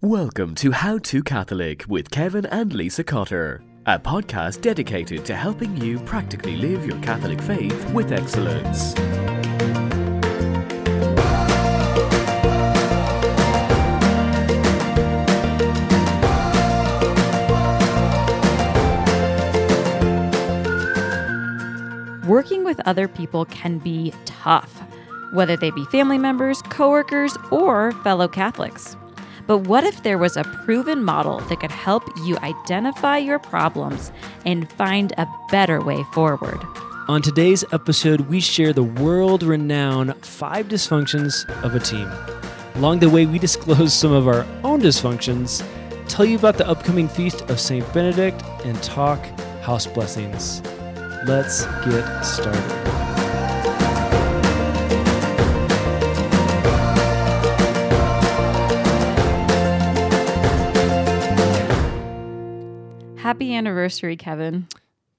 Welcome to How to Catholic with Kevin and Lisa Cotter, a podcast dedicated to helping you practically live your Catholic faith with excellence. Working with other people can be tough, whether they be family members, coworkers, or fellow Catholics. But what if there was a proven model that could help you identify your problems and find a better way forward? On today's episode, we share the world renowned five dysfunctions of a team. Along the way, we disclose some of our own dysfunctions, tell you about the upcoming feast of St. Benedict, and talk house blessings. Let's get started. Happy anniversary, Kevin.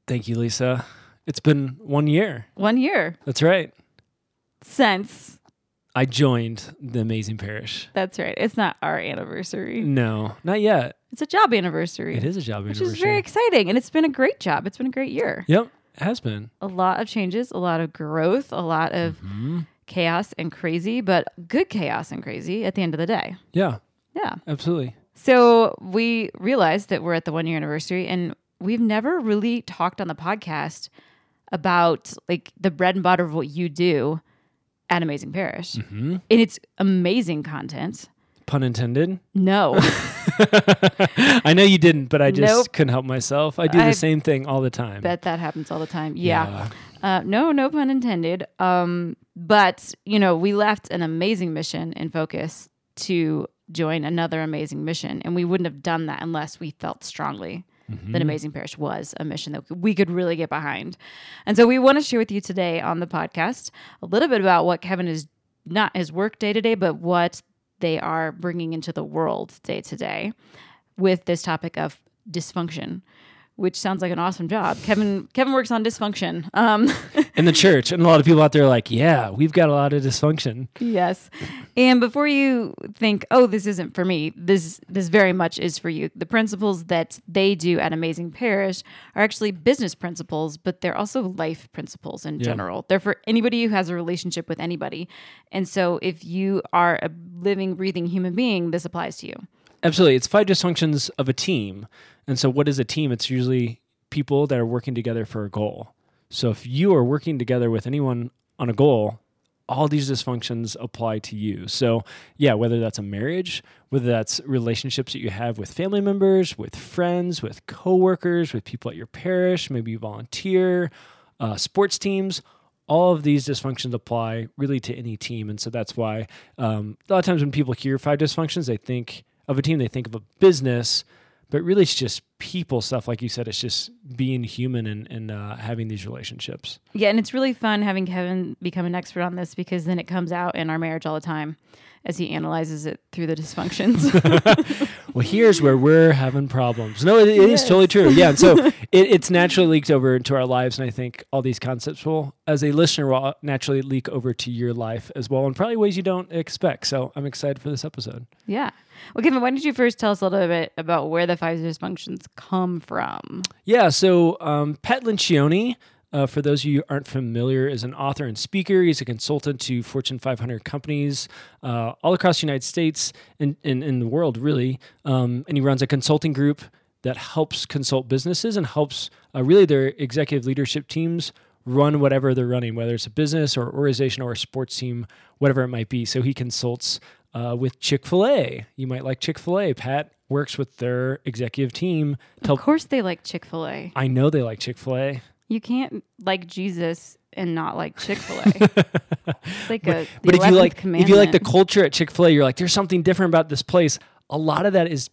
Thank you, Lisa. It's been one year. One year That's right. since. I joined the amazing parish. That's right. It's not our anniversary. No, not yet. It's a job anniversary. It is a job Which anniversary. is very exciting. And it's been a great job. It's been a great year. Yep, it has been. A lot of changes, a lot of growth, a lot of Mm-hmm. chaos and crazy, but good chaos and crazy at the end of the day. Yeah, Yeah. absolutely. So we realized that we're at the one year anniversary and we've never really talked on the podcast about like the bread and butter of what you do at Amazing Parish. Mm-hmm. And it's amazing content. Pun intended. No. I know you didn't, but I just Nope. couldn't help myself. I do I the same thing all the time. bet that happens all the time. Yeah. Uh, no, no pun intended. Um, but you know, we left an amazing mission and focus to join another amazing mission, and we wouldn't have done that unless we felt strongly that mm-hmm. Amazing Parish was a mission that we could really get behind. And so, we want to share with you today on the podcast a little bit about what Kevin is not his work day to day, but what they are bringing into the world day to day with this topic of dysfunction which sounds like an awesome job. Kevin Kevin works on dysfunction. Um, In the church, and a lot of people out there are like, "Yeah, we've got a lot of dysfunction." yes. And before you think, "Oh, this isn't for me," this this very much is for you. The principles that they do at Amazing Parish are actually business principles, but they're also life principles in general. They're for anybody who has a relationship with anybody. And so if you are a living, breathing human being, this applies to you. Absolutely, it's five dysfunctions of a team. And so, what is a team? It's usually people that are working together for a goal. So, if you are working together with anyone on a goal, all these dysfunctions apply to you. So, yeah, whether that's a marriage, whether that's relationships that you have with family members, with friends, with coworkers, with people at your parish, maybe you volunteer, uh, sports teams, all of these dysfunctions apply really to any team. And so that's why um, a lot of times when people hear five dysfunctions, they think of a team, they think of a business, but really it's just people stuff. Like you said, it's just being human and, and uh, having these relationships. Yeah, and it's really fun having Kevin become an expert on this because then it comes out in our marriage all the time as he analyzes it through the dysfunctions. Well, here's where we're having problems. No, it, it is totally true. Yeah. And so it, it's naturally leaked over into our lives. And I think all these concepts will, as a listener, will naturally leak over to your life as well, in probably ways you don't expect. So I'm excited for this episode. yeah. Well, Kevin, why don't you first tell us a little bit about where the five dysfunctions come from? Yeah, so um, Pat Lencioni, uh, for those of you who aren't familiar, is an author and speaker. He's a consultant to Fortune 500 companies uh, all across the United States and in the world, really. Um, and he runs a consulting group that helps consult businesses and helps uh, really their executive leadership teams run whatever they're running, whether it's a business or organization or a sports team, whatever it might be. So he consults uh, with Chick fil A. You might like Chick fil A. Pat works with their executive team to Of course, they like Chick fil A. I know they like Chick fil A. You can't like Jesus and not like Chick fil A. it's like a. But if you 11th like, if you like the culture at Chick Fil A, you're like, there's something different about this place. A lot of that is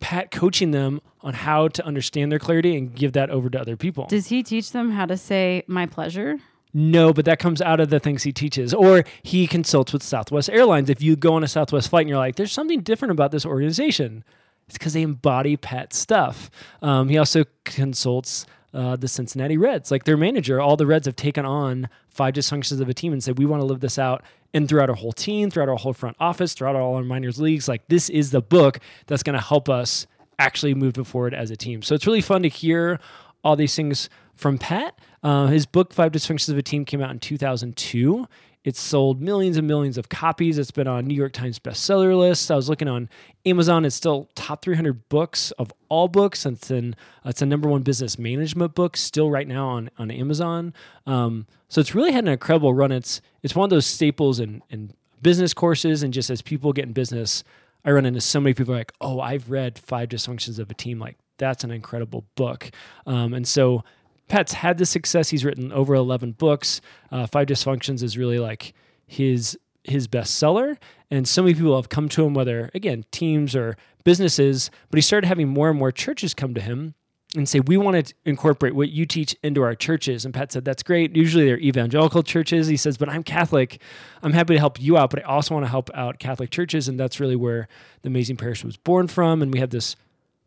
Pat coaching them on how to understand their clarity and give that over to other people. Does he teach them how to say my pleasure? No, but that comes out of the things he teaches. Or he consults with Southwest Airlines. If you go on a Southwest flight and you're like, there's something different about this organization, it's because they embody Pat's stuff. Um, he also consults uh, the Cincinnati Reds. Like their manager, all the Reds have taken on five dysfunctions of a team and said, we want to live this out and throughout our whole team, throughout our whole front office, throughout all our minors leagues. Like this is the book that's going to help us actually move forward as a team. So it's really fun to hear all these things from Pat. Uh, his book, Five Dysfunctions of a Team, came out in 2002. It's sold millions and millions of copies. It's been on New York Times bestseller lists. I was looking on Amazon. It's still top 300 books of all books. It's in it's a number one business management book still right now on on Amazon. Um, so it's really had an incredible run. It's it's one of those staples in in business courses and just as people get in business, I run into so many people like, oh, I've read Five Dysfunctions of a Team. Like that's an incredible book. Um, and so Pat's had the success. He's written over 11 books. Uh, Five Dysfunctions is really like his his bestseller. And so many people have come to him, whether again teams or businesses. But he started having more and more churches come to him and say, "We want to incorporate what you teach into our churches." And Pat said, "That's great. Usually they're evangelical churches." He says, "But I'm Catholic. I'm happy to help you out, but I also want to help out Catholic churches." And that's really where the Amazing Parish was born from. And we have this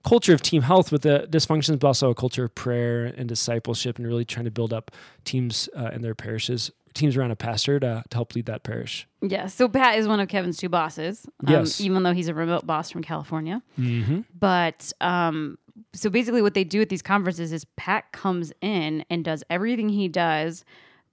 culture of team health with the dysfunctions, but also a culture of prayer and discipleship, and really trying to build up teams uh, in their parishes, teams around a pastor to, to help lead that parish. Yeah. So Pat is one of Kevin's two bosses. Um, Yes. Even though he's a remote boss from California. Mm-hmm. But um, so basically, what they do at these conferences is Pat comes in and does everything he does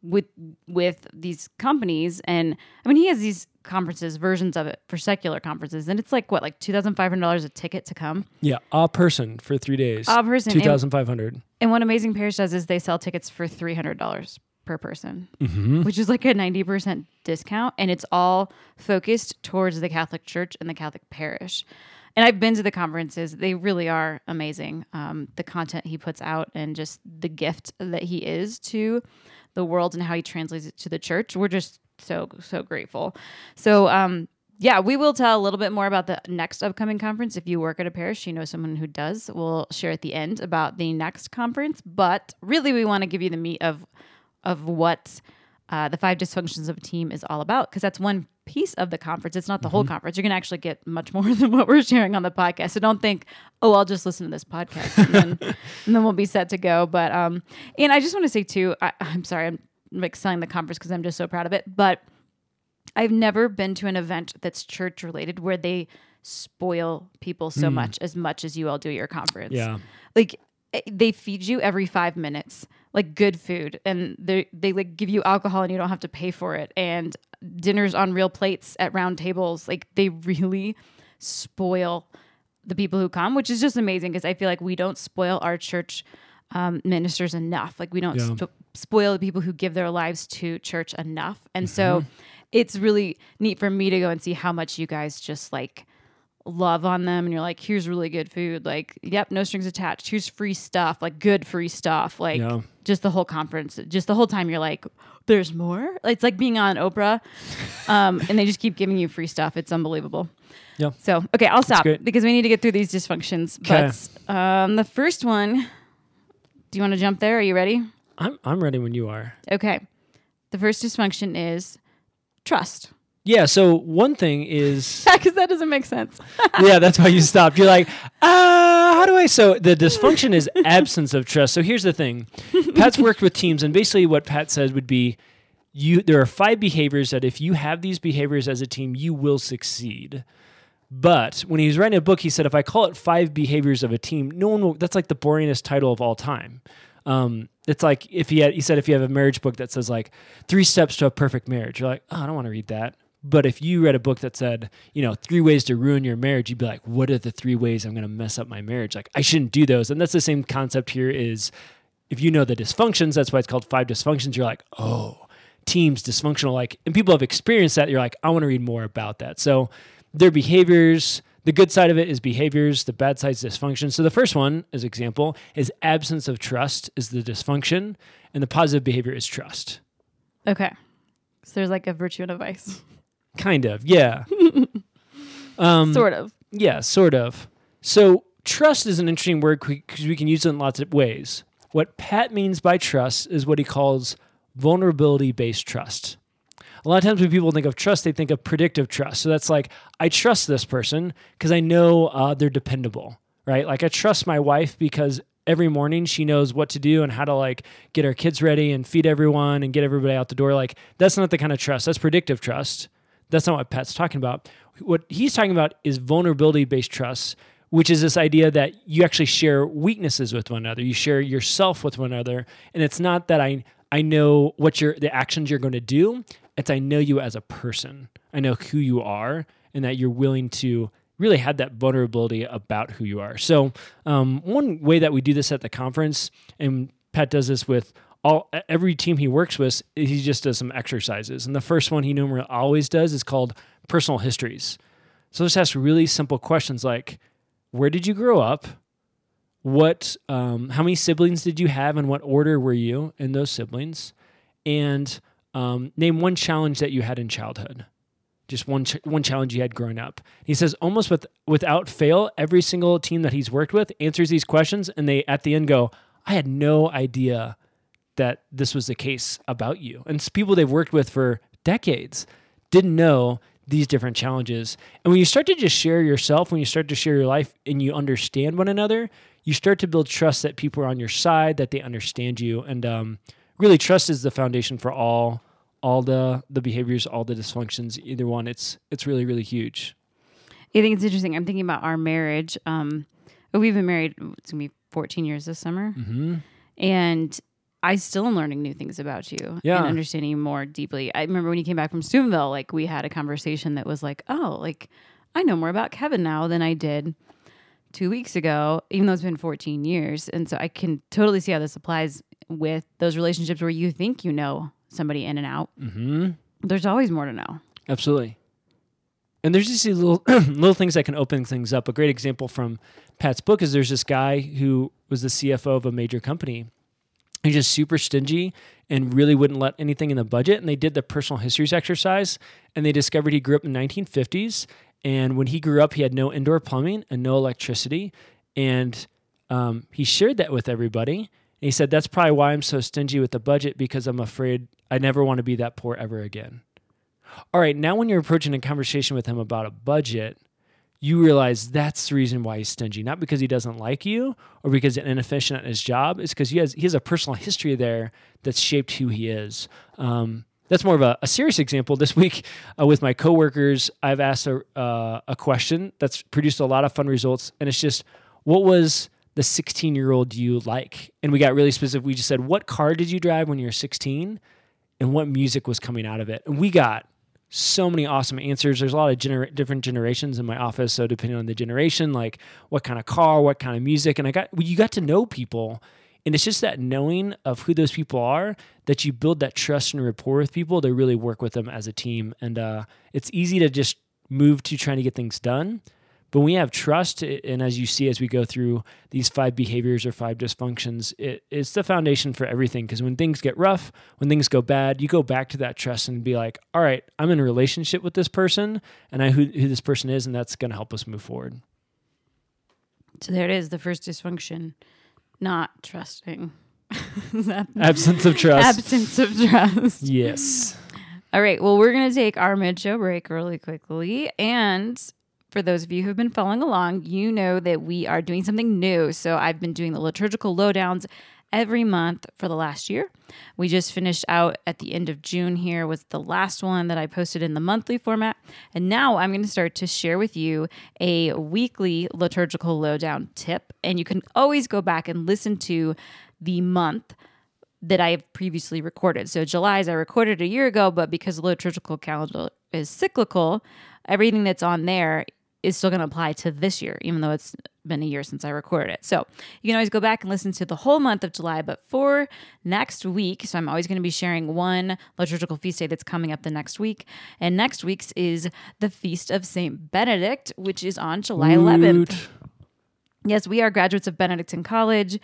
with with these companies, and I mean, he has these conferences versions of it for secular conferences, and it's like what, like two thousand five hundred dollars a ticket to come. Yeah, a person for three days. A person, two and- thousand five hundred. And what Amazing Parish does is they sell tickets for three hundred dollars per person, Mm-hmm. which is like a ninety percent discount, and it's all focused towards the Catholic Church and the Catholic parish. And I've been to the conferences; they really are amazing. Um, the content he puts out and just the gift that he is to the world and how he translates it to the church. We're just so so grateful. So um, yeah, we will tell a little bit more about the next upcoming conference. If you work at a parish, you know someone who does. We'll share at the end about the next conference. But really, we want to give you the meat of of what uh, the five dysfunctions of a team is all about because that's one piece of the conference. It's not the whole conference. You're going to actually get much more than what we're sharing on the podcast. So don't think, oh, I'll just listen to this podcast and then, and then we'll be set to go. But um, and I just want to say too, I, I'm sorry, I'm like selling the conference because I'm just so proud of it, but. I've never been to an event that's church related where they spoil people so much as much as you all do at your conference. Yeah. Like eh, they feed you every 5 minutes like good food and they they like give you alcohol and you don't have to pay for it and dinners on real plates at round tables like they really spoil the people who come, which is just amazing because I feel like we don't spoil our church um, ministers enough. Like we don't Yeah. sp- spoil the people who give their lives to church enough. And so it's really neat for me to go and see how much you guys just like love on them. And you're like here's really good food. Like yep no strings attached. Here's free stuff like good free stuff. Like Yeah. just the whole conference just the whole time you're like there's more? It's like being on oprah um, and they just keep giving you free stuff. It's unbelievable. Yeah. so okay i'll stop because we need to get through these dysfunctions. But um, the first one do you want to jump there? Are you ready I'm I'm ready when you are. okay the first dysfunction is trust Yeah. So one thing is because that doesn't make sense yeah, that's why you stopped. You're like, uh, how do I? So the dysfunction is absence of trust. So here's the thing Pat's worked with teams, and basically what Pat said would be you there are five behaviors that if you have these behaviors as a team, you will succeed. But when he was writing a book, he said, if I call it five behaviors of a team, no one will, that's like the boringest title of all time. Um, it's like if he had, he said, if you have a marriage book that says like three steps to a perfect marriage, you're like, oh, I don't want to read that. But if you read a book that said, you know, three ways to ruin your marriage, you'd be like, what are the three ways I'm going to mess up my marriage? Like, I shouldn't do those. And that's the same concept here is if you know the dysfunctions, that's why it's called five dysfunctions. You're like, oh, teams dysfunctional. Like, and people have experienced that. You're like, I want to read more about that. So their behaviors, the good side of it is behaviors, the bad side is dysfunction. So the first one, as example, is absence of trust is the dysfunction, and the positive behavior is trust. okay so there's like a virtue and a vice Kind of, yeah. um, sort of Yeah, sort of. So trust is an interesting word because we can use it in lots of ways. What Pat means by trust is what he calls vulnerability based trust. A lot of times when people think of trust, they think of predictive trust. So that's like, I trust this person because I know uh, they're dependable, right? Like I trust my wife because every morning she knows what to do and how to like get our kids ready and feed everyone and get everybody out the door. Like that's not the kind of trust. That's predictive trust. That's not what Pat's talking about. What he's talking about is vulnerability based trust, which is this idea that you actually share weaknesses with one another. You share yourself with one another. And it's not that I I know what your the actions you're going to do. It's I know you as a person. I know who you are and that you're willing to really have that vulnerability about who you are. So, um, one way that we do this at the conference, and Pat does this with all every team he works with, he just does some exercises. And the first one he normally always does is called personal histories. So just ask really simple questions like, where did you grow up? What, um, how many siblings did you have, and what order were you in those siblings? And um, name one challenge that you had in childhood just one ch- one challenge you had growing up. He says almost with without fail, every single team that he's worked with answers these questions, and they at the end go, "I had no idea that this was the case about you." And it's people they've worked with for decades didn't know these different challenges. And when you start to just share yourself, when you start to share your life, and you understand one another, you start to build trust that people are on your side, that they understand you, and um, really trust is the foundation for all all the the behaviors, all the dysfunctions, either one, it's it's really really huge. I think it's interesting. I'm thinking about our marriage. Um, we've been married. It's gonna be 14 years this summer, Mm-hmm. and I still am learning new things about you Yeah. and understanding you more deeply. I remember when you came back from Steubenville, like we had a conversation that was like, oh, like I know more about Kevin now than I did two weeks ago, even though it's been 14 years. And so I can totally see how this applies with those relationships where you think you know somebody in and out. Mm-hmm. There's always more to know. Absolutely. And there's just these little little things that can open things up. A great example from Pat's book is there's this guy who was the CFO of a major company. He's just super stingy and really wouldn't let anything in the budget. And they did the personal histories exercise, and they discovered he grew up in the 1950s. And when he grew up, he had no indoor plumbing and no electricity. And um, he shared that with everybody. And he said, That's probably why I'm so stingy with the budget because I'm afraid I never want to be that poor ever again. All right, now when you're approaching a conversation with him about a budget, you realize that's the reason why he's stingy. Not because he doesn't like you or because he's inefficient at his job. It's because he has he has a personal history there that's shaped who he is. Um, that's more of a, a serious example. This week uh, with my coworkers, I've asked a, uh, a question that's produced a lot of fun results, and it's just, what was the 16 year old you like? And we got really specific. We just said, what car did you drive when you were 16, and what music was coming out of it? And we got so many awesome answers. There's a lot of gener- different generations in my office, so depending on the generation, like what kind of car, what kind of music, and I got you got to know people, and it's just that knowing of who those people are that you build that trust and rapport with people to really work with them as a team, and uh, it's easy to just move to trying to get things done. But when we have trust, and as you see as we go through these five behaviors or five dysfunctions, it, it's the foundation for everything. Because when things get rough, when things go bad, you go back to that trust and be like, all right, I'm in a relationship with this person, and I who, who this person is, and that's going to help us move forward. So there it is, the first dysfunction, not trusting. Absence of trust. Absence of trust. yes. All right. Well, we're going to take our mid show break really quickly. And for those of you who've been following along, you know that we are doing something new. So I've been doing the liturgical lowdowns every month for the last year. We just finished out at the end of June here was the last one that I posted in the monthly format. And now I'm going to start to share with you a weekly liturgical lowdown tip. And you can always go back and listen to the month that I have previously recorded. So July's I recorded a year ago, but because the liturgical calendar is cyclical, everything that's on there is still going to apply to this year, even though it's been a year since I recorded it. So you can always go back and listen to the whole month of July. But for next week, so I'm always going to be sharing one liturgical feast day that's coming up the next week. And next week's is the Feast of St. Benedict, which is on July 11th. Yes, we are graduates of Benedictine College.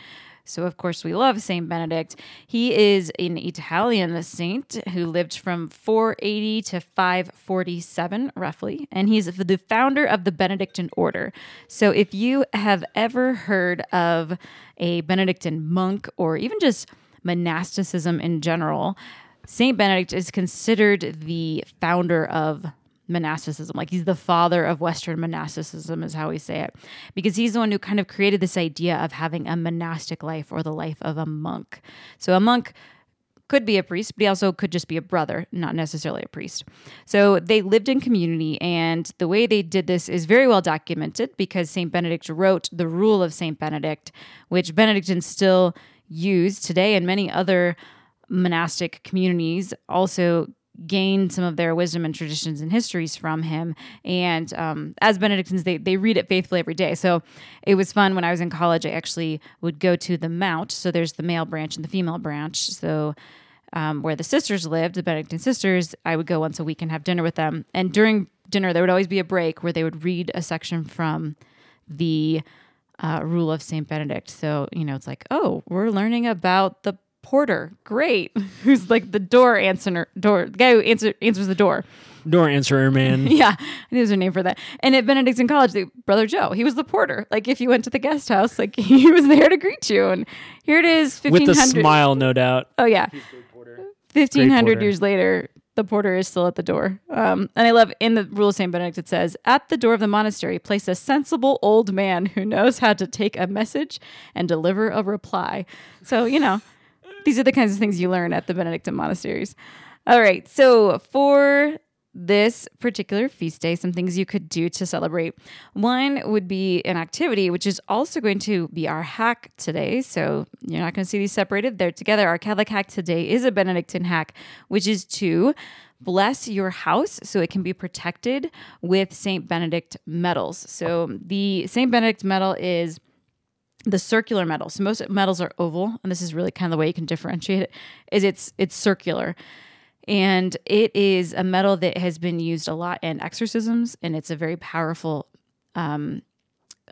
So, of course, we love Saint Benedict. He is an Italian saint who lived from 480 to 547, roughly. And he's the founder of the Benedictine order. So, if you have ever heard of a Benedictine monk or even just monasticism in general, Saint Benedict is considered the founder of monasticism. Like he's the father of Western monasticism, is how we say it, because he's the one who kind of created this idea of having a monastic life or the life of a monk. So a monk could be a priest, but he also could just be a brother, not necessarily a priest. So they lived in community, and the way they did this is very well documented because St. Benedict wrote the Rule of St. Benedict, which Benedictines still use today, and many other monastic communities also gain some of their wisdom and traditions and histories from him. And um, as Benedictines, they, they read it faithfully every day. So it was fun when I was in college. I actually would go to the Mount. So there's the male branch and the female branch. So um, where the sisters lived, the Benedictine sisters, I would go once a week and have dinner with them. And during dinner, there would always be a break where they would read a section from the uh, Rule of St. Benedict. So, you know, it's like, oh, we're learning about the porter. Great. Who's like the door answer door the guy who answer, answers the door. Door answerer man. Yeah, there's a name for that. And at Benedictine College, the brother Joe, he was the porter. Like if you went to the guest house, like he was there to greet you. And here it is, With a smile, no doubt. Oh yeah, fifteen hundred years later, the porter is still at the door. Um, and I love in the Rule of Saint Benedict it says, "At the door of the monastery, place a sensible old man who knows how to take a message and deliver a reply." So you know, these are the kinds of things you learn at the Benedictine monasteries. All right, so for this particular feast day, some things you could do to celebrate. One would be an activity, which is also going to be our hack today. So you're not going to see these separated, they're together. Our Catholic hack today is a Benedictine hack, which is to bless your house so it can be protected with St. Benedict medals. So the St. Benedict medal is the circular medal. So most medals are oval, and this is really kind of the way you can differentiate it. Is it's it's circular, and it is a medal that has been used a lot in exorcisms, and it's a very powerful um,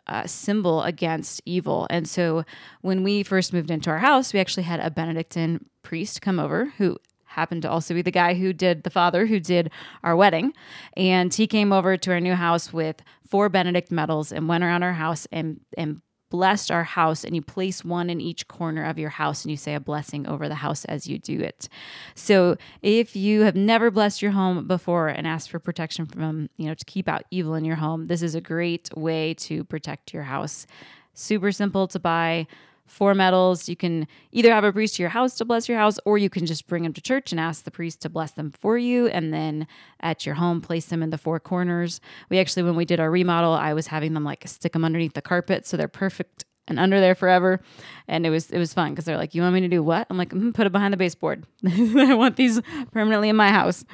uh, symbol against evil. And so when we first moved into our house, we actually had a Benedictine priest come over who happened to also be the guy who did the father who did our wedding. And he came over to our new house with four Benedict medals and went around our house and and blessed our house and you place one in each corner of your house and you say a blessing over the house as you do it. So if you have never blessed your home before and asked for protection from, um, you know, to keep out evil in your home, this is a great way to protect your house. Super simple to buy. Four medals. You can either have a priest to your house to bless your house, or you can just bring them to church and ask the priest to bless them for you. And then at your home, place them in the four corners. We actually, when we did our remodel, I was having them like stick them underneath the carpet so they're perfect and under there forever. And it was it was fun because they're like, "You want me to do what?" I'm like, mm, "Put it behind the baseboard. I want these permanently in my house."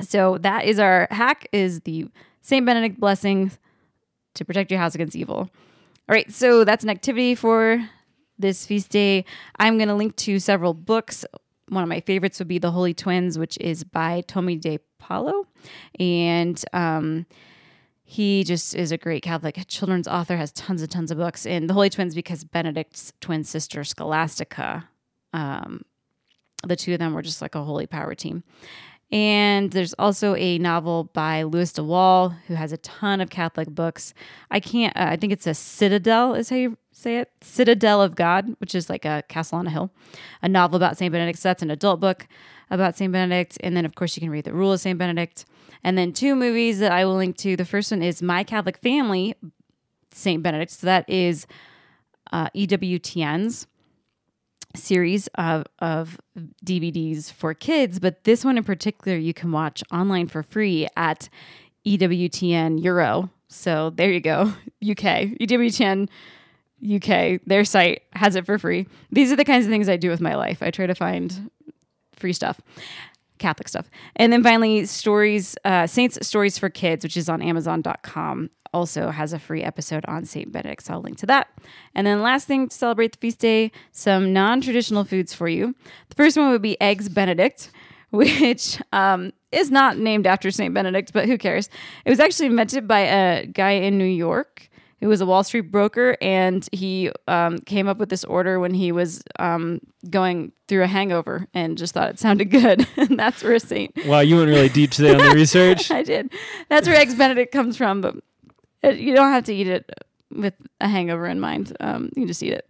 So that is our hack: is the Saint Benedict blessings to protect your house against evil. All right, so that's an activity for this feast day. I'm going to link to several books. One of my favorites would be The Holy Twins, which is by Tommy De Paulo. And um, he just is a great Catholic children's author, has tons and tons of books. And The Holy Twins, because Benedict's twin sister, Scholastica, um, the two of them were just like a holy power team. And there's also a novel by Louis de Wohl, who has a ton of Catholic books. I can't, uh, I think it's a Citadel, is how you say it Citadel of God, which is like a castle on a hill, a novel about St. Benedict. So that's an adult book about St. Benedict. And then, of course, you can read The Rule of St. Benedict. And then two movies that I will link to. The first one is My Catholic Family, St. Benedict. So that is uh, EWTN's series of, of DVDs for kids, but this one in particular you can watch online for free at EWTN Euro. So there you go, UK. EWTN UK, their site has it for free. These are the kinds of things I do with my life. I try to find free stuff. Catholic stuff. And then finally, stories, uh, Saints Stories for Kids, which is on Amazon.com, also has a free episode on St. Benedict. So I'll link to that. And then last thing to celebrate the feast day, some non-traditional foods for you. The first one would be Eggs Benedict, which um, is not named after St. Benedict, but who cares? It was actually invented by a guy in New York who was a Wall Street broker, and he um, came up with this order when he was um, going through a hangover and just thought it sounded good. and that's where Saint. Wow, you went really deep today on the research. I did. That's where Eggs Benedict comes from, but it, you don't have to eat it with a hangover in mind. Um, you can just eat it.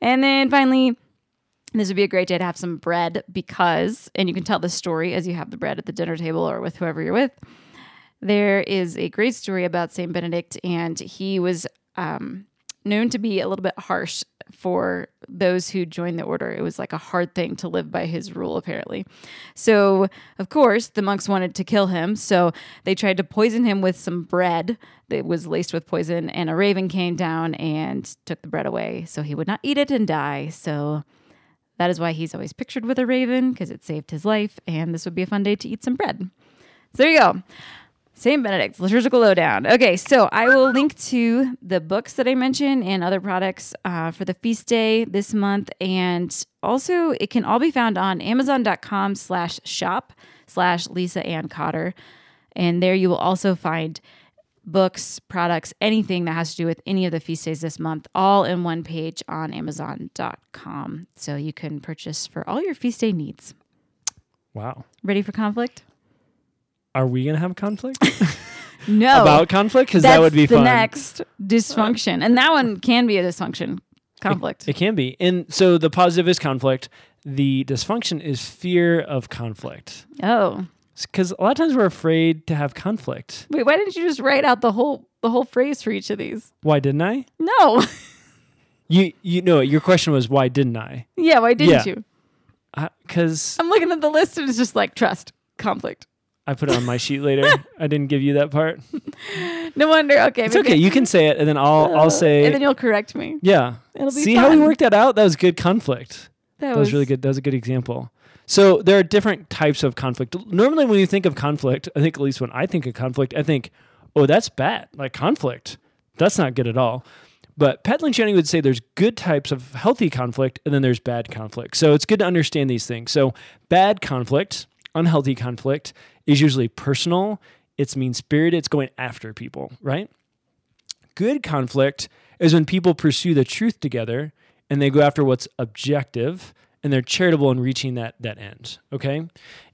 And then finally, this would be a great day to have some bread because, and you can tell the story as you have the bread at the dinner table or with whoever you're with. There is a great story about Saint Benedict, and he was um, known to be a little bit harsh for those who joined the order. It was like a hard thing to live by his rule, apparently. So, of course, the monks wanted to kill him. So they tried to poison him with some bread that was laced with poison, and a raven came down and took the bread away. So he would not eat it and die. So that is why he's always pictured with a raven, because it saved his life. And this would be a fun day to eat some bread. So there you go. Saint Benedict, liturgical lowdown. Okay, so I will link to the books that I mentioned and other products uh, for the feast day this month, and also it can all be found on Amazon.com/slash shop slash Lisa Ann Cotter, and there you will also find books, products, anything that has to do with any of the feast days this month, all in one page on Amazon.com. So you can purchase for all your feast day needs. Wow. Ready for conflict? Are we gonna have conflict No. about conflict? Because that would be the fun. next dysfunction, and that one can be a dysfunction conflict. It can be. And so the positive is conflict. The dysfunction is fear of conflict. oh, Because a lot of times we're afraid to have conflict. wait, why didn't you just write out the whole the whole phrase for each of these? Why didn't I? No, You you know your question was why didn't I? yeah, why didn't Yeah. you? Uh, because I'm looking at the list and it's just like trust, conflict. I put it on my sheet later. I didn't give you that part. No wonder. Okay, It's okay. You can say it, and then I'll I'll uh, say and then you'll correct me. yeah. It'll be See how we worked that out? That was good conflict. That, That was really good. That was a good example. So there are different types of conflict. Normally, when you think of conflict, I think at least when I think of conflict, I think, oh, that's bad. Like conflict, that's not good at all. But Pat Lencioni would say there's good types of healthy conflict, and then there's bad conflict. So it's good to understand these things. So bad conflict, unhealthy conflict, is usually personal. It's mean spirited. It's going after people, right? Good conflict is when people pursue the truth together and they go after what's objective and they're charitable in reaching that that end. Okay.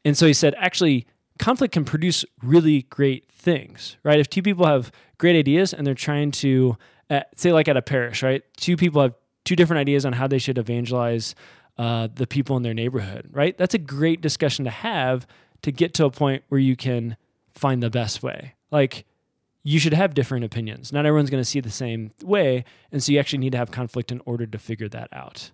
And so he said, actually, conflict can produce really great things, right? If two people have great ideas and they're trying to, uh, say, like at a parish, right? Two people have two different ideas on how they should evangelize uh, the people in their neighborhood, right? That's a great discussion to have to get to a point where you can find the best way. Like, you should have different opinions. Not everyone's going to see the same way. And so you actually need to have conflict in order to figure that out.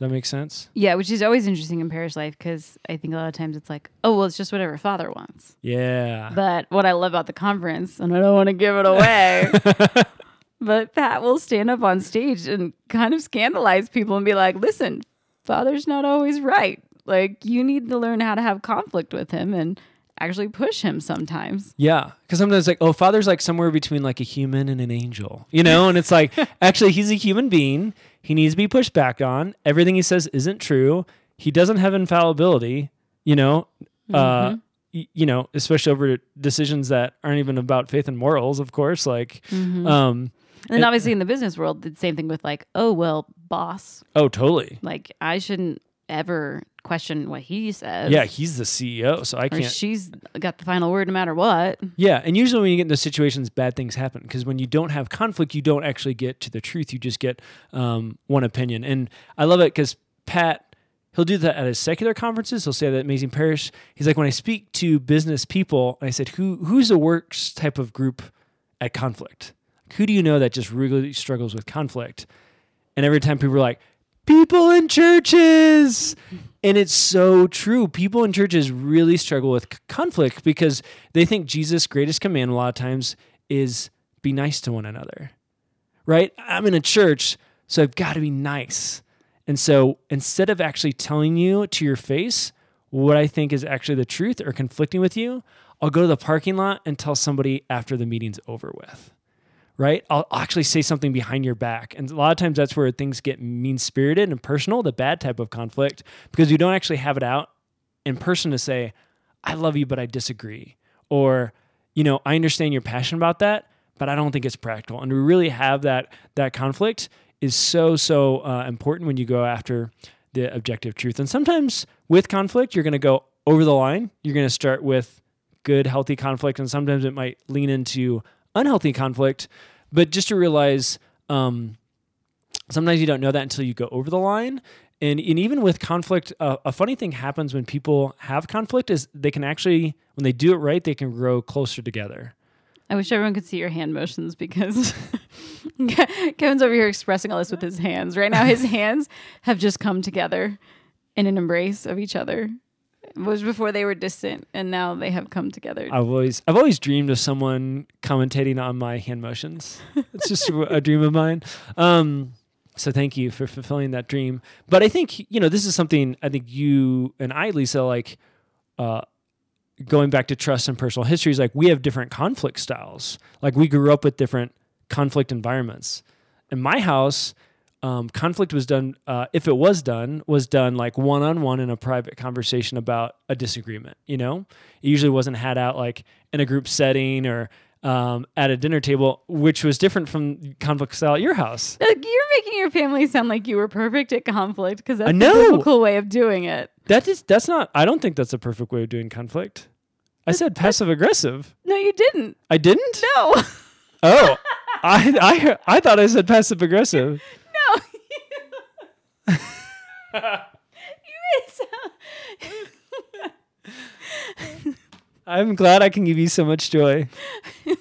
Does that make sense? Yeah, which is always interesting in parish life because I think a lot of times it's like, oh, well, it's just whatever Father wants. Yeah. But what I love about the conference, and I don't want to give it away, but Pat will stand up on stage and kind of scandalize people and be like, listen, Father's not always right. Like, you need to learn how to have conflict with him and actually push him sometimes. Yeah, because sometimes like, oh, father's like somewhere between like a human and an angel, you know, and it's like actually he's a human being. He needs to be pushed back on. Everything he says isn't true. He doesn't have infallibility, you know. Uh, y- you know, especially over decisions that aren't even about faith and morals, of course. Like, um, And then obviously in the business world, the same thing with like, oh, well, boss, oh, totally. like, I shouldn't ever question what he says. Yeah, he's the CEO, so I Or can't. she's got the final word no matter what. Yeah, and usually when you get in those situations, bad things happen because when you don't have conflict, you don't actually get to the truth. You just get um, one opinion, and I love it because Pat he'll do that at his secular conferences. He'll say that Amazing Parish. He's like when I speak to business people, and I said, "Who who's the worst type of group at conflict? Who do you know that just really struggles with conflict?" And every time people are like, "People in churches." And it's so true. People in churches really struggle with c- conflict because they think Jesus' greatest command a lot of times is be nice to one another. Right? I'm in a church, so I've got to be nice. And so instead of actually telling you to your face what I think is actually the truth or conflicting with you, I'll go to the parking lot and tell somebody after the meeting's over with right? I'll actually say something behind your back. And a lot of times that's where things get mean spirited and personal, the bad type of conflict, because you don't actually have it out in person to say, I love you, but I disagree. Or, you know, I understand you're passionate about that, but I don't think it's practical. And to really have that that conflict is so, so uh, important when you go after the objective truth. And sometimes with conflict, you're going to go over the line. You're going to start with good, healthy conflict, and sometimes it might lean into unhealthy conflict. But just to realize, um, sometimes you don't know that until you go over the line. And, and even with conflict, uh, a funny thing happens when people have conflict is they can actually, when they do it right, they can grow closer together. I wish everyone could see your hand motions because Kevin's over here expressing all this with his hands. Right now, his hands have just come together in an embrace of each other. Was before they were distant, and now they have come together. I've always I've always dreamed of someone commentating on my hand motions. It's just a a dream of mine. Um, so thank you for fulfilling that dream. But I think you know this is something I think you and I, Lisa, like uh, going back to trust and personal histories. Like we have different conflict styles. Like we grew up with different conflict environments. In my house, um, conflict was done uh, if it was done was done like one on one in a private conversation about a disagreement. You know, it usually wasn't had out like in a group setting or um, at a dinner table, which was different from conflict style at your house. Like, you're making your family sound like you were perfect at conflict because that's know. biblical way of doing it. That is that's not. I don't think that's a perfect way of doing conflict. I said passive aggressive. No, you didn't. I didn't. No, Oh, I I I thought I said passive aggressive. you. I'm glad I can give you so much joy.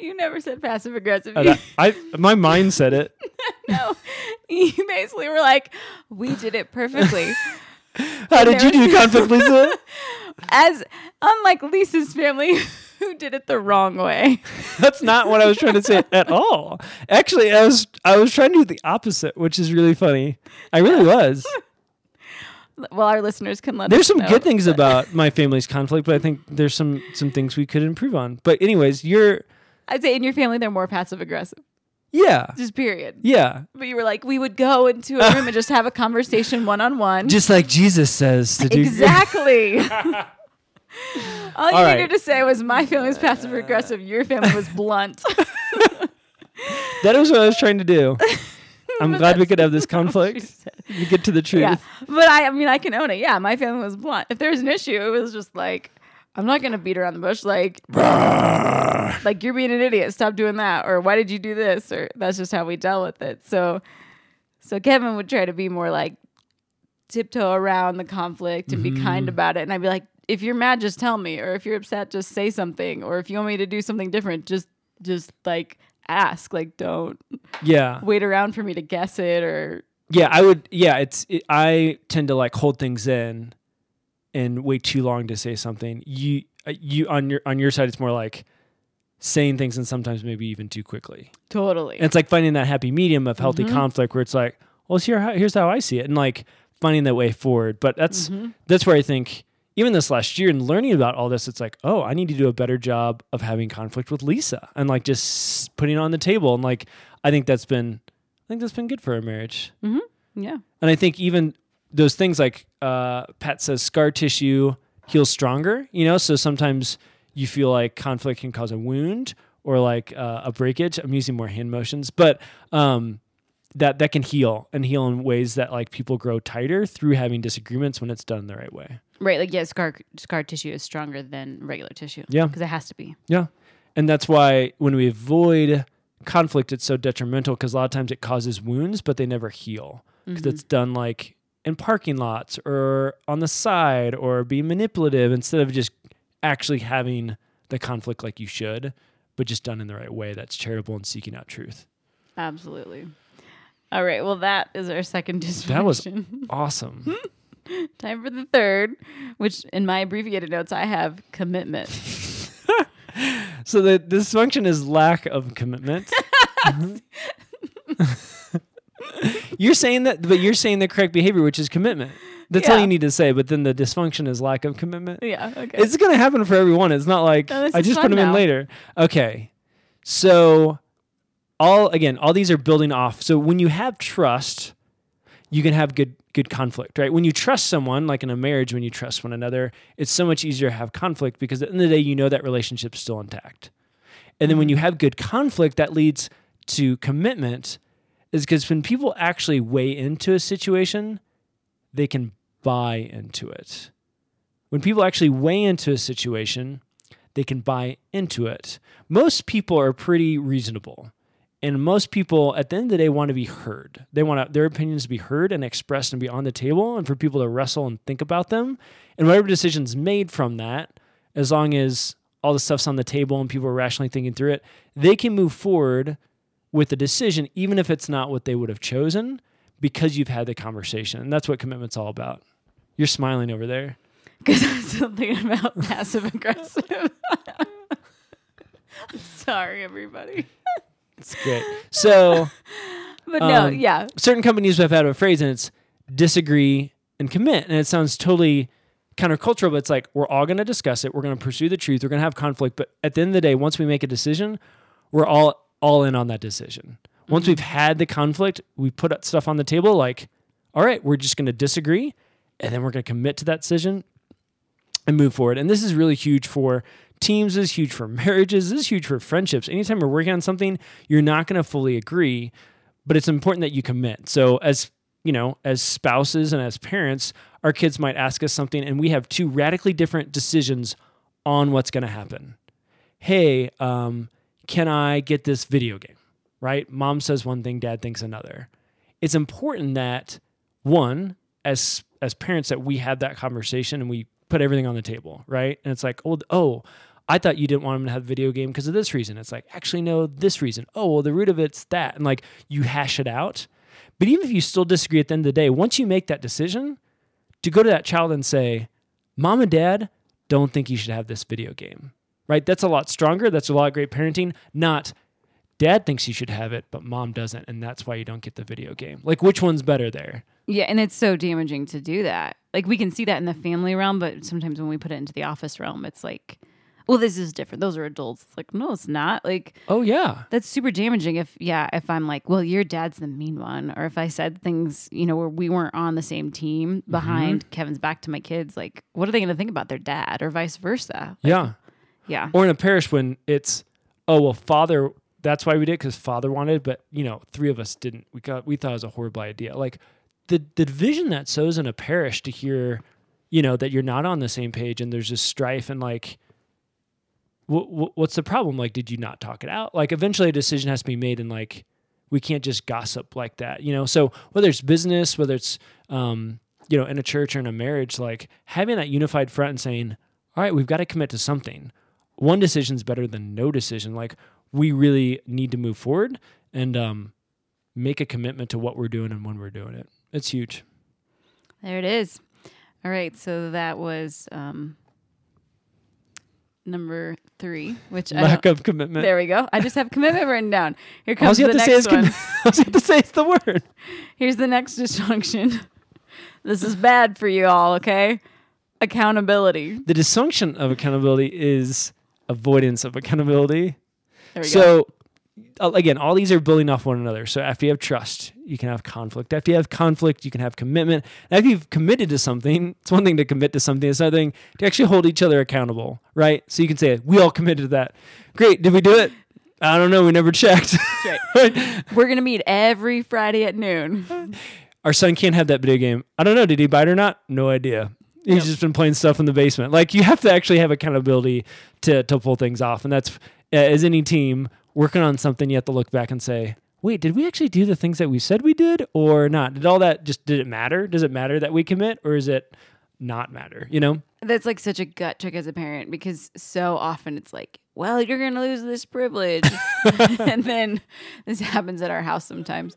You never said passive aggressive. I, I my mind said it. no, you basically were like, "We did it perfectly." How did you do conflict, Lisa? As unlike Lisa's family, who did it the wrong way. That's not what I was trying to say at all. Actually, I was I was trying to do the opposite, which is really funny. I really was. Well, our listeners can let There's some know. good things about my family's conflict, but I think there's some some things we could improve on. But anyways, you're I'd say in your family they're more passive aggressive. yeah. Just period. Yeah. But you were like, we would go into a room and just have a conversation one on one. Just like Jesus says to do Exactly. All you All needed right. to say was my family was passive aggressive, your family was blunt. That is what I was trying to do. I'm glad we could have this you conflict. We get to the truth. yeah. But I I mean I can own it. Yeah, my family was blunt. If there was an issue, it was just like I'm not gonna beat around the bush like like you're being an idiot, stop doing that, or why did you do this? Or that's just how we dealt with it. So so Kevin would try to be more like tiptoe around the conflict and be kind mm-hmm. about it. And I'd be like, if you're mad, just tell me. Or if you're upset, just say something. Or if you want me to do something different, just just like ask. Like don't Yeah. wait around for me to guess it or Yeah, I would. Yeah, it's. It, I tend to like hold things in, and wait too long to say something. You, uh, you on your on your side, it's more like saying things and sometimes maybe even too quickly. totally. And it's like finding that happy medium of healthy Mm-hmm. conflict where it's like, well, here, how, here's how I see it, and like finding that way forward. But that's Mm-hmm. that's where I think even this last year and learning about all this, it's like, oh, I need to do a better job of having conflict with Lisa and like just putting it on the table. And like, I think that's been, I think that's been good for our marriage. yeah. And I think even those things like uh, Pat says, scar tissue heals stronger. You know, so sometimes you feel like conflict can cause a wound or like uh, a breakage. I'm using more hand motions, but um, that that can heal and heal in ways that like people grow tighter through having disagreements when it's done the right way. Right, like yeah, scar scar tissue is stronger than regular tissue. Yeah. because it has to be. Yeah, and that's why when we avoid conflict, it's so detrimental because a lot of times it causes wounds, but they never heal because mm-hmm. it's done like in parking lots or on the side or being manipulative instead of just actually having the conflict like you should, but just done in the right way that's charitable and seeking out truth. Absolutely. All right. Well, that is our second dysfunction. That was awesome. time for the third, which in my abbreviated notes I have commitment. so the dysfunction is lack of commitment. you're saying that, but you're saying the correct behavior, which is commitment. That's all you need to say. But then the dysfunction is lack of commitment. yeah. Okay. It's going to happen for everyone. It's not like No, I just put them in later. Okay. So all again, all these are building off. So when you have trust, you can have good good conflict, right? When you trust someone, like in a marriage, when you trust one another, it's so much easier to have conflict because at the end of the day, you know that relationship's still intact. And then when mm-hmm. you have good conflict, that leads to commitment, is because when people actually weigh into a situation, they can buy into it. When people actually weigh into a situation, they can buy into it. Most people are pretty reasonable. And most people at the end of the day want to be heard. They want their opinions to be heard and expressed and be on the table and for people to wrestle and think about them. And whatever decisions made from that, as long as all the stuff's on the table and people are rationally thinking through it, they can move forward with the decision, even if it's not what they would have chosen, because you've had the conversation. And that's what commitment's all about. You're smiling over there. Because I'm still thinking about passive aggressive. I'm sorry, everybody. It's great. So, But no, Um, yeah. certain companies have had a phrase and it's disagree and commit. And it sounds totally countercultural, but it's like we're all going to discuss it. We're going to pursue the truth. We're going to have conflict. But at the end of the day, once we make a decision, we're all all in on that decision. Once we've had the conflict, we put stuff on the table like, all right, we're just going to disagree and then we're going to commit to that decision and move forward. And this is really huge for teams, this is huge for marriages, this is huge for friendships. Anytime we're working on something, you're not going to fully agree, but it's important that you commit. So as you know, as spouses and as parents, our kids might ask us something and we have two radically different decisions on what's going to happen. Hey, um, can I get this video game? Right? Mom says one thing, dad thinks another. It's important that one, as as parents, that we have that conversation and we put everything on the table, right? And it's like, oh, oh, I thought you didn't want him to have a video game because of this reason. It's like, actually, no, this reason. Oh, well, the root of it's that. And like you hash it out. But even if you still disagree at the end of the day, once you make that decision, to go to that child and say, Mom and Dad don't think you should have this video game, right? That's a lot stronger. That's a lot of great parenting. Not Dad thinks you should have it, but Mom doesn't, and that's why you don't get the video game. Like, which one's better there? Yeah, and it's so damaging to do that. Like we can see that in the family realm, but sometimes when we put it into the office realm, it's like, well, this is different. Those are adults. It's like, no, it's not. Like Oh yeah, that's super damaging if yeah, if I'm like, well, your dad's the mean one, or if I said things, you know, where we weren't on the same team mm-hmm. behind Kevin's back to my kids, like, what are they gonna think about their dad or vice versa? Like, yeah. Yeah. Or in a parish when it's, oh well, Father. That's why we did because Father wanted, but you know, three of us didn't. We got we thought it was a horrible idea. Like the the division that sows in a parish to hear, you know, that you're not on the same page and there's this strife and like. What, what's the problem? Like, did you not talk it out? Like, eventually, a decision has to be made, and like, we can't just gossip like that, you know. So whether it's business, whether it's um, you know, in a church or in a marriage, like having that unified front and saying, "All right, we've got to commit to something." One decision is better than no decision. Like, we really need to move forward and um, make a commitment to what we're doing and when we're doing it. It's huge. There it is. All right, so that was um number three, which I Lack of commitment. there we go. I just have commitment written down. Here comes the have to say next one. commi- all you have to say is the word. Here's the next dysfunction. this is bad for you all, okay? Accountability. The dysfunction of accountability is avoidance of accountability. There we go. Uh, again, all these are building off one another. So after you have trust, you can have conflict. After you have conflict, you can have commitment. And after you've committed to something, it's one thing to commit to something. It's another thing to actually hold each other accountable, right? So you can say, "We all committed to that." Great. Did we do it? I don't know. We never checked. Right. We're gonna meet every Friday at noon. Our son can't have that video game. I don't know. Did he buy it or not? No idea. He's Yep. just been playing stuff in the basement. Like you have to actually have accountability to to pull things off, and that's uh, as any team working on something, you have to look back and say, "Wait, did we actually do the things that we said we did, or not? Did all that just did it matter? Does it matter that we commit, or is it not matter? You know? That's like such a gut check as a parent because so often it's like, well, you're gonna lose this privilege, and then this happens at our house sometimes.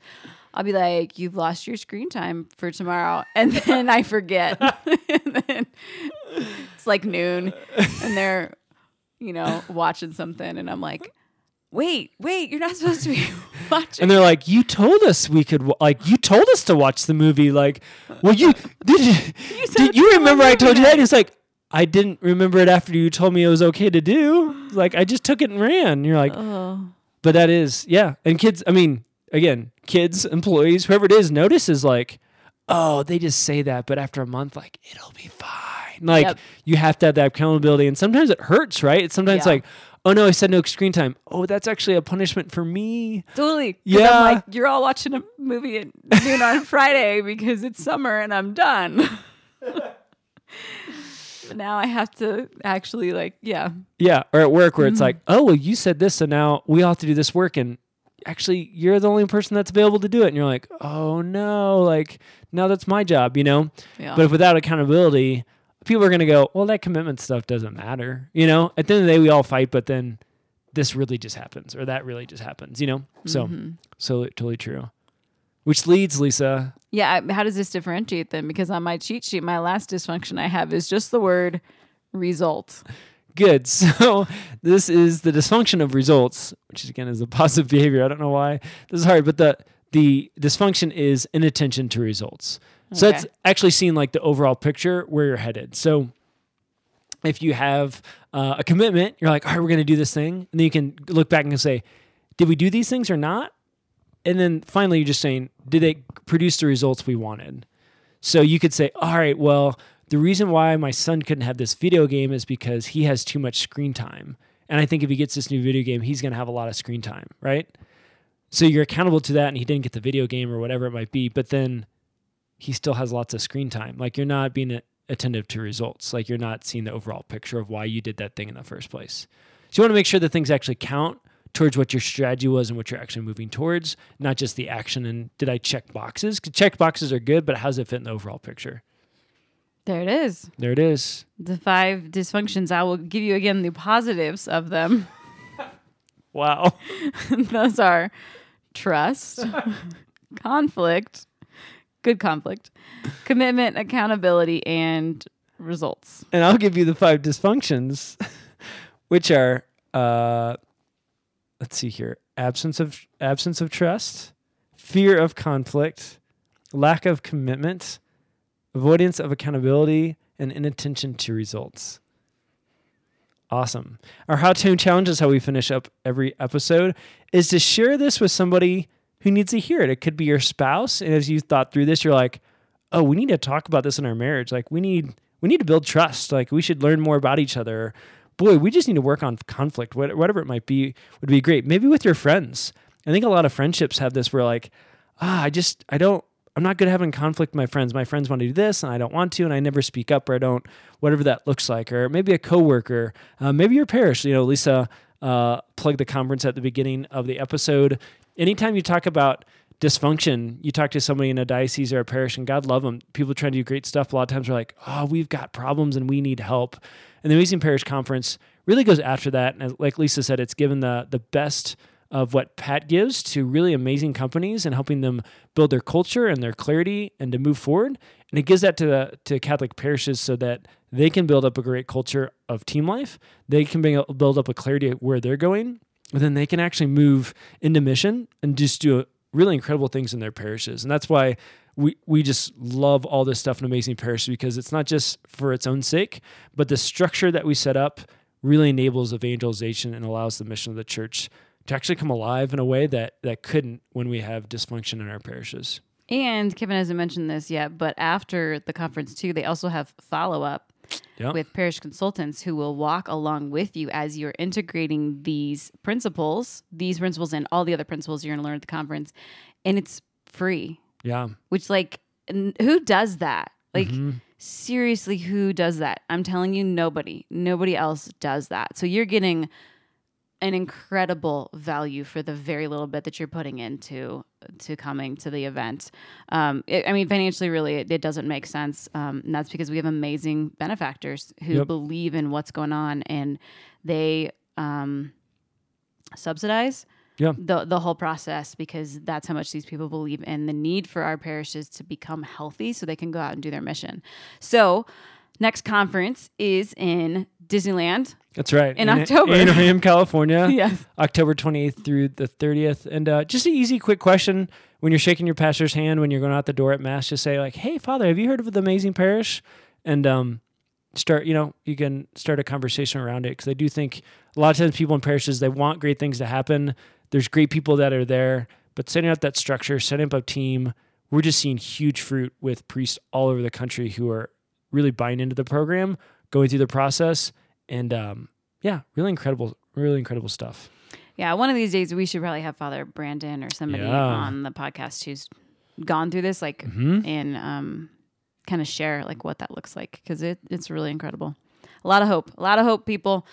I'll be like, you've lost your screen time for tomorrow, and then I forget. and then it's like noon, and they're, you know, watching something, and I'm like, wait, wait, you're not supposed to be watching. And they're like, "You told us we could. wa- Like, you told us to watch the movie. Like, well, you did. You, said did it's you remember I told you that?" It's like, I didn't remember it after you told me it was okay to do. Like, I just took it and ran. And you're like, oh, but that is, yeah. And kids, I mean, again, kids, employees, whoever it is, notices like, oh, they just say that, but after a month, like, it'll be fine. Like, Yep. you have to have that accountability, and sometimes it hurts, right? It's sometimes Yeah. like, oh no, I said no screen time. Oh, that's actually a punishment for me. Totally. Yeah. I'm like, you're all watching a movie at noon on Friday because it's summer and I'm done. but now I have to actually like, yeah, Yeah, or at work where it's Mm-hmm. like, oh well, you said this, so now we all have to do this work, and actually you're the only person that's available to do it and you're like oh no like now that's my job you know Yeah. but if without accountability people are going to go well that commitment stuff doesn't matter you know at the end of the day we all fight but then this really just happens or that really just happens you know so Mm-hmm. so totally true which leads lisa Yeah, how does this differentiate them? Because on my cheat sheet, my last dysfunction I have is just the word result. Good. So this is the dysfunction of results, which again is a positive behavior. I don't know why this is hard, but the the dysfunction is inattention to results. So Okay. it's actually seeing like the overall picture where you're headed. So if you have uh, a commitment, you're like, all right, we're going to do this thing, and then you can look back and say, did we do these things or not? And then finally, you're just saying, did they produce the results we wanted? So you could say, all right, well, the reason why my son couldn't have this video game is because he has too much screen time. And I think if he gets this new video game, he's going to have a lot of screen time, right? So you're accountable to that, and he didn't get the video game or whatever it might be, but then he still has lots of screen time. Like you're not being attentive to results. Like you're not seeing the overall picture of why you did that thing in the first place. So you want to make sure that things actually count towards what your strategy was and what you're actually moving towards, not just the action and did I check boxes? check boxes are good, but how does it fit in the overall picture? There it is. There it is. The five dysfunctions. I will give you again the positives of them. Wow. Those are trust, conflict, good conflict, commitment, accountability, and results. and I'll give you the five dysfunctions, which are uh, let's see here: absence of absence of trust, fear of conflict, lack of commitment, avoidance of accountability, and inattention to results. Awesome. Our how to challenge is how we finish up every episode is to share this with somebody who needs to hear it. It could be your spouse, and as you thought through this, you're like, "Oh, we need to talk about this in our marriage. Like, we need we need to build trust. Like, we should learn more about each other. Boy, we just need to work on conflict. Whatever it might be, would be great. Maybe with your friends. I think a lot of friendships have this where like, ah, I just I don't I'm not good at having conflict with my friends. My friends want to do this and I don't want to, and I never speak up or I don't, whatever that looks like. Or maybe a coworker, uh, maybe your parish. You know, Lisa uh, plugged the conference at the beginning of the episode. Anytime you talk about dysfunction, you talk to somebody in a diocese or a parish, and God love them. People try to do great stuff. A lot of times are like, oh, we've got problems and we need help. And the Amazing Parish Conference really goes after that. And like Lisa said, it's given the the best of what Pat gives to really amazing companies and helping them build their culture and their clarity and to move forward. And it gives that to the, to Catholic parishes so that they can build up a great culture of team life. They can build up a clarity where they're going. Then they can actually move into mission and just do uh, really incredible things in their parishes. And that's why we, we just love all this stuff in Amazing Parish because it's not just for its own sake, but the structure that we set up really enables evangelization and allows the mission of the church to actually come alive in a way that that couldn't when we have dysfunction in our parishes. And Kevin hasn't mentioned this yet, but after the conference too, they also have follow up Yep. with parish consultants who will walk along with you as you're integrating these principles, these principles, and all the other principles you're going to learn at the conference. And it's free, Yeah. which, like, n- who does that? Like, Mm-hmm. seriously, who does that? I'm telling you, nobody. Nobody else does that. So you're getting an incredible value for the very little bit that you're putting into to coming to the event. Um, it, I mean, financially, really, it, it doesn't make sense, um, and that's because we have amazing benefactors who Yep. believe in what's going on and they um, subsidize Yeah. the the whole process because that's how much these people believe in the need for our parishes to become healthy so they can go out and do their mission. So, next conference is in Disneyland. That's right. In October. In Anaheim, California. Yes. October 28th through the 30th. And uh, just an easy, quick question when you're shaking your pastor's hand when you're going out the door at Mass, just say, like, hey, Father, have you heard of the amazing parish? And um, start, you know, you can start a conversation around it because I do think a lot of times people in parishes, they want great things to happen. There's great people that are there, but setting up that structure, setting up a team, we're just seeing huge fruit with priests all over the country who are really buying into the program, going through the process, and um, yeah, really incredible, really incredible stuff. Yeah, one of these days we should probably have Father Brandon or somebody Yeah. on the podcast who's gone through this, like, Mm-hmm. and um, kind of share like what that looks like because it, it's really incredible. A lot of hope, a lot of hope, people.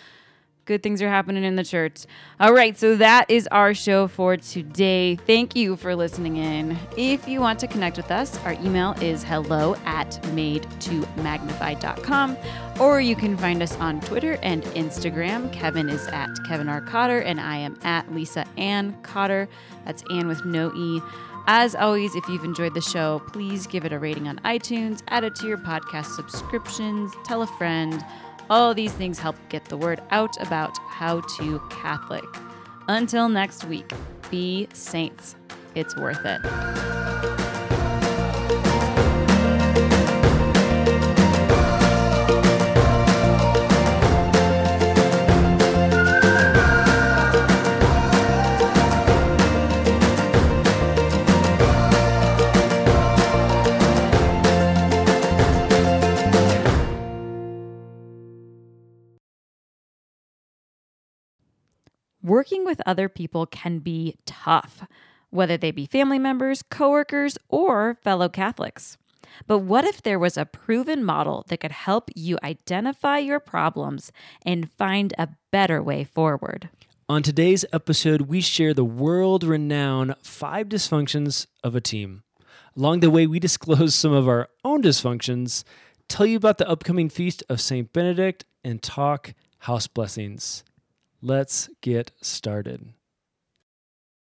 Good things are happening in the church. All right, so that is our show for today. Thank you for listening in. If you want to connect with us, our email is hello at made2magnify.com, or you can find us on Twitter and Instagram. Kevin is at Kevin R. Cotter, and I am at Lisa Ann Cotter. That's Ann with no E. As always, if you've enjoyed the show, please give it a rating on iTunes, add it to your podcast subscriptions, tell a friend. All these things help get the word out about how to Catholic. Until next week, be saints. It's worth it. Working with other people can be tough, whether they be family members, coworkers, or fellow Catholics. But what if there was a proven model that could help you identify your problems and find a better way forward? On today's episode, we share the world renowned five dysfunctions of a team. Along the way, we disclose some of our own dysfunctions, tell you about the upcoming feast of St. Benedict, and talk house blessings. Let's get started.